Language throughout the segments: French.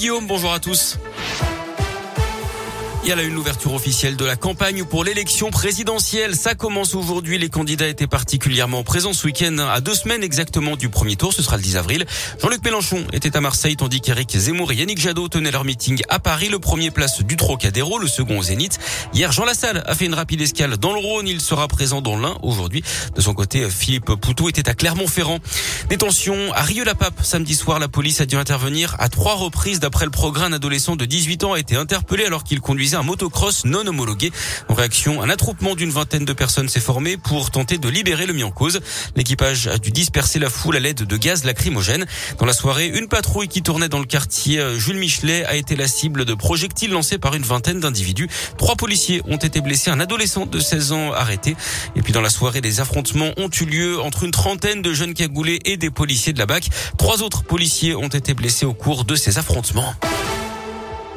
Guillaume, bonjour à tous. Il y a là une ouverture officielle de la campagne pour l'élection présidentielle. Ça commence aujourd'hui. Les candidats étaient particulièrement présents ce week-end à deux semaines exactement du premier tour. Ce sera le 10 avril. Jean-Luc Mélenchon était à Marseille tandis qu'Éric Zemmour et Yannick Jadot tenaient leur meeting à Paris. Le premier place du Trocadéro, le second au Zénith. Hier, Jean Lassalle a fait une rapide escale dans le Rhône. Il sera présent dans l'Ain aujourd'hui. De son côté, Philippe Poutou était à Clermont-Ferrand. Détention à Rieux-la-Pape. Samedi soir, la police a dû intervenir à trois reprises. D'après le progrès, un adolescent de 18 ans a été interpellé alors qu'il conduisait un motocross non homologué. En réaction, un attroupement d'une vingtaine de personnes s'est formé pour tenter de libérer le mis en cause. L'équipage a dû disperser la foule à l'aide de gaz lacrymogène. Dans la soirée, une patrouille qui tournait dans le quartier euh, Jules Michelet a été la cible de projectiles lancés par une vingtaine d'individus. Trois policiers ont été blessés, un adolescent de 16 ans arrêté. Et puis dans la soirée, des affrontements ont eu lieu entre une trentaine de jeunes cagoulés et des policiers de la BAC. Trois autres policiers ont été blessés au cours de ces affrontements.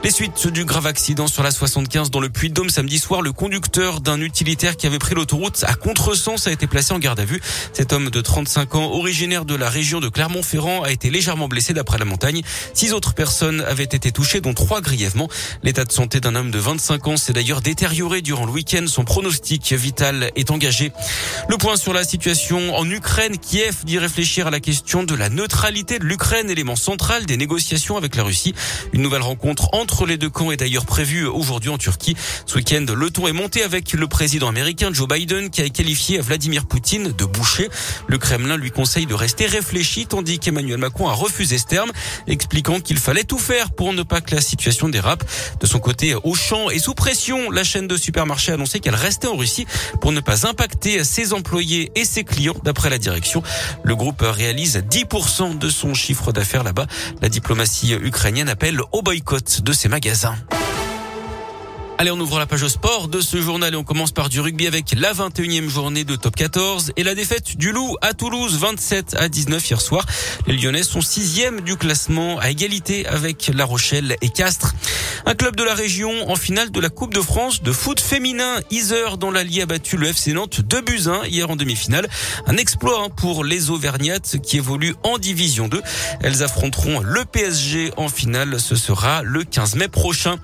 Les suites du grave accident sur la 75 dans le Puy-de-Dôme samedi soir, le conducteur d'un utilitaire qui avait pris l'autoroute à contresens a été placé en garde à vue. Cet homme de 35 ans, originaire de la région de Clermont-Ferrand, a été légèrement blessé d'après la montagne. Six autres personnes avaient été touchées, dont trois grièvement. L'état de santé d'un homme de 25 ans s'est d'ailleurs détérioré durant le week-end. Son pronostic vital est engagé. Le point sur la situation en Ukraine, Kiev dit réfléchir à la question de la neutralité de l'Ukraine, élément central des négociations avec la Russie. Une nouvelle rencontre entre entre les deux camps est d'ailleurs prévu aujourd'hui en Turquie. Ce week-end, le ton est monté avec le président américain Joe Biden qui a qualifié Vladimir Poutine de boucher. Le Kremlin lui conseille de rester réfléchi tandis qu'Emmanuel Macron a refusé ce terme, expliquant qu'il fallait tout faire pour ne pas que la situation dérape. De son côté, Auchan est sous pression. La chaîne de supermarchés a annoncé qu'elle restait en Russie pour ne pas impacter ses employés et ses clients d'après la direction. Le groupe réalise 10% de son chiffre d'affaires là-bas. La diplomatie ukrainienne appelle au boycott de ces magasins. Allez, on ouvre la page sport de ce journal et on commence par du rugby avec la 21e journée de top 14 et la défaite du Loup à Toulouse 27 à 19 hier soir. Les Lyonnais sont sixième du classement à égalité avec La Rochelle et Castres. Un club de la région en finale de la Coupe de France de foot féminin. Iser dans l'Allier a battu le FC Nantes 2 buts 1 hier en demi-finale. Un exploit hein, pour les Auvergnates qui évoluent en division 2. Elles affronteront le PSG en finale. Ce sera le 15 mai prochain.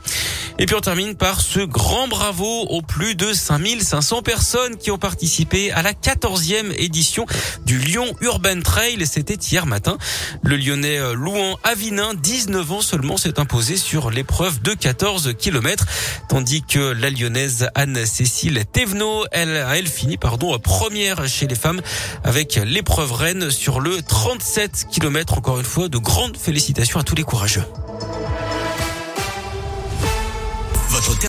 Et puis on termine par ce grand bravo aux plus de 5500 personnes qui ont participé à la 14e édition du Lyon Urban Trail. C'était hier matin. Le Lyonnais euh, Louan Avinin, 19 ans seulement, s'est imposé sur l'épreuve de 14 km, tandis que la Lyonnaise Anne-Cécile Thévenot, elle, elle finit pardon première chez les femmes avec l'épreuve reine sur le 37 km. Encore une fois, de grandes félicitations à tous les courageux.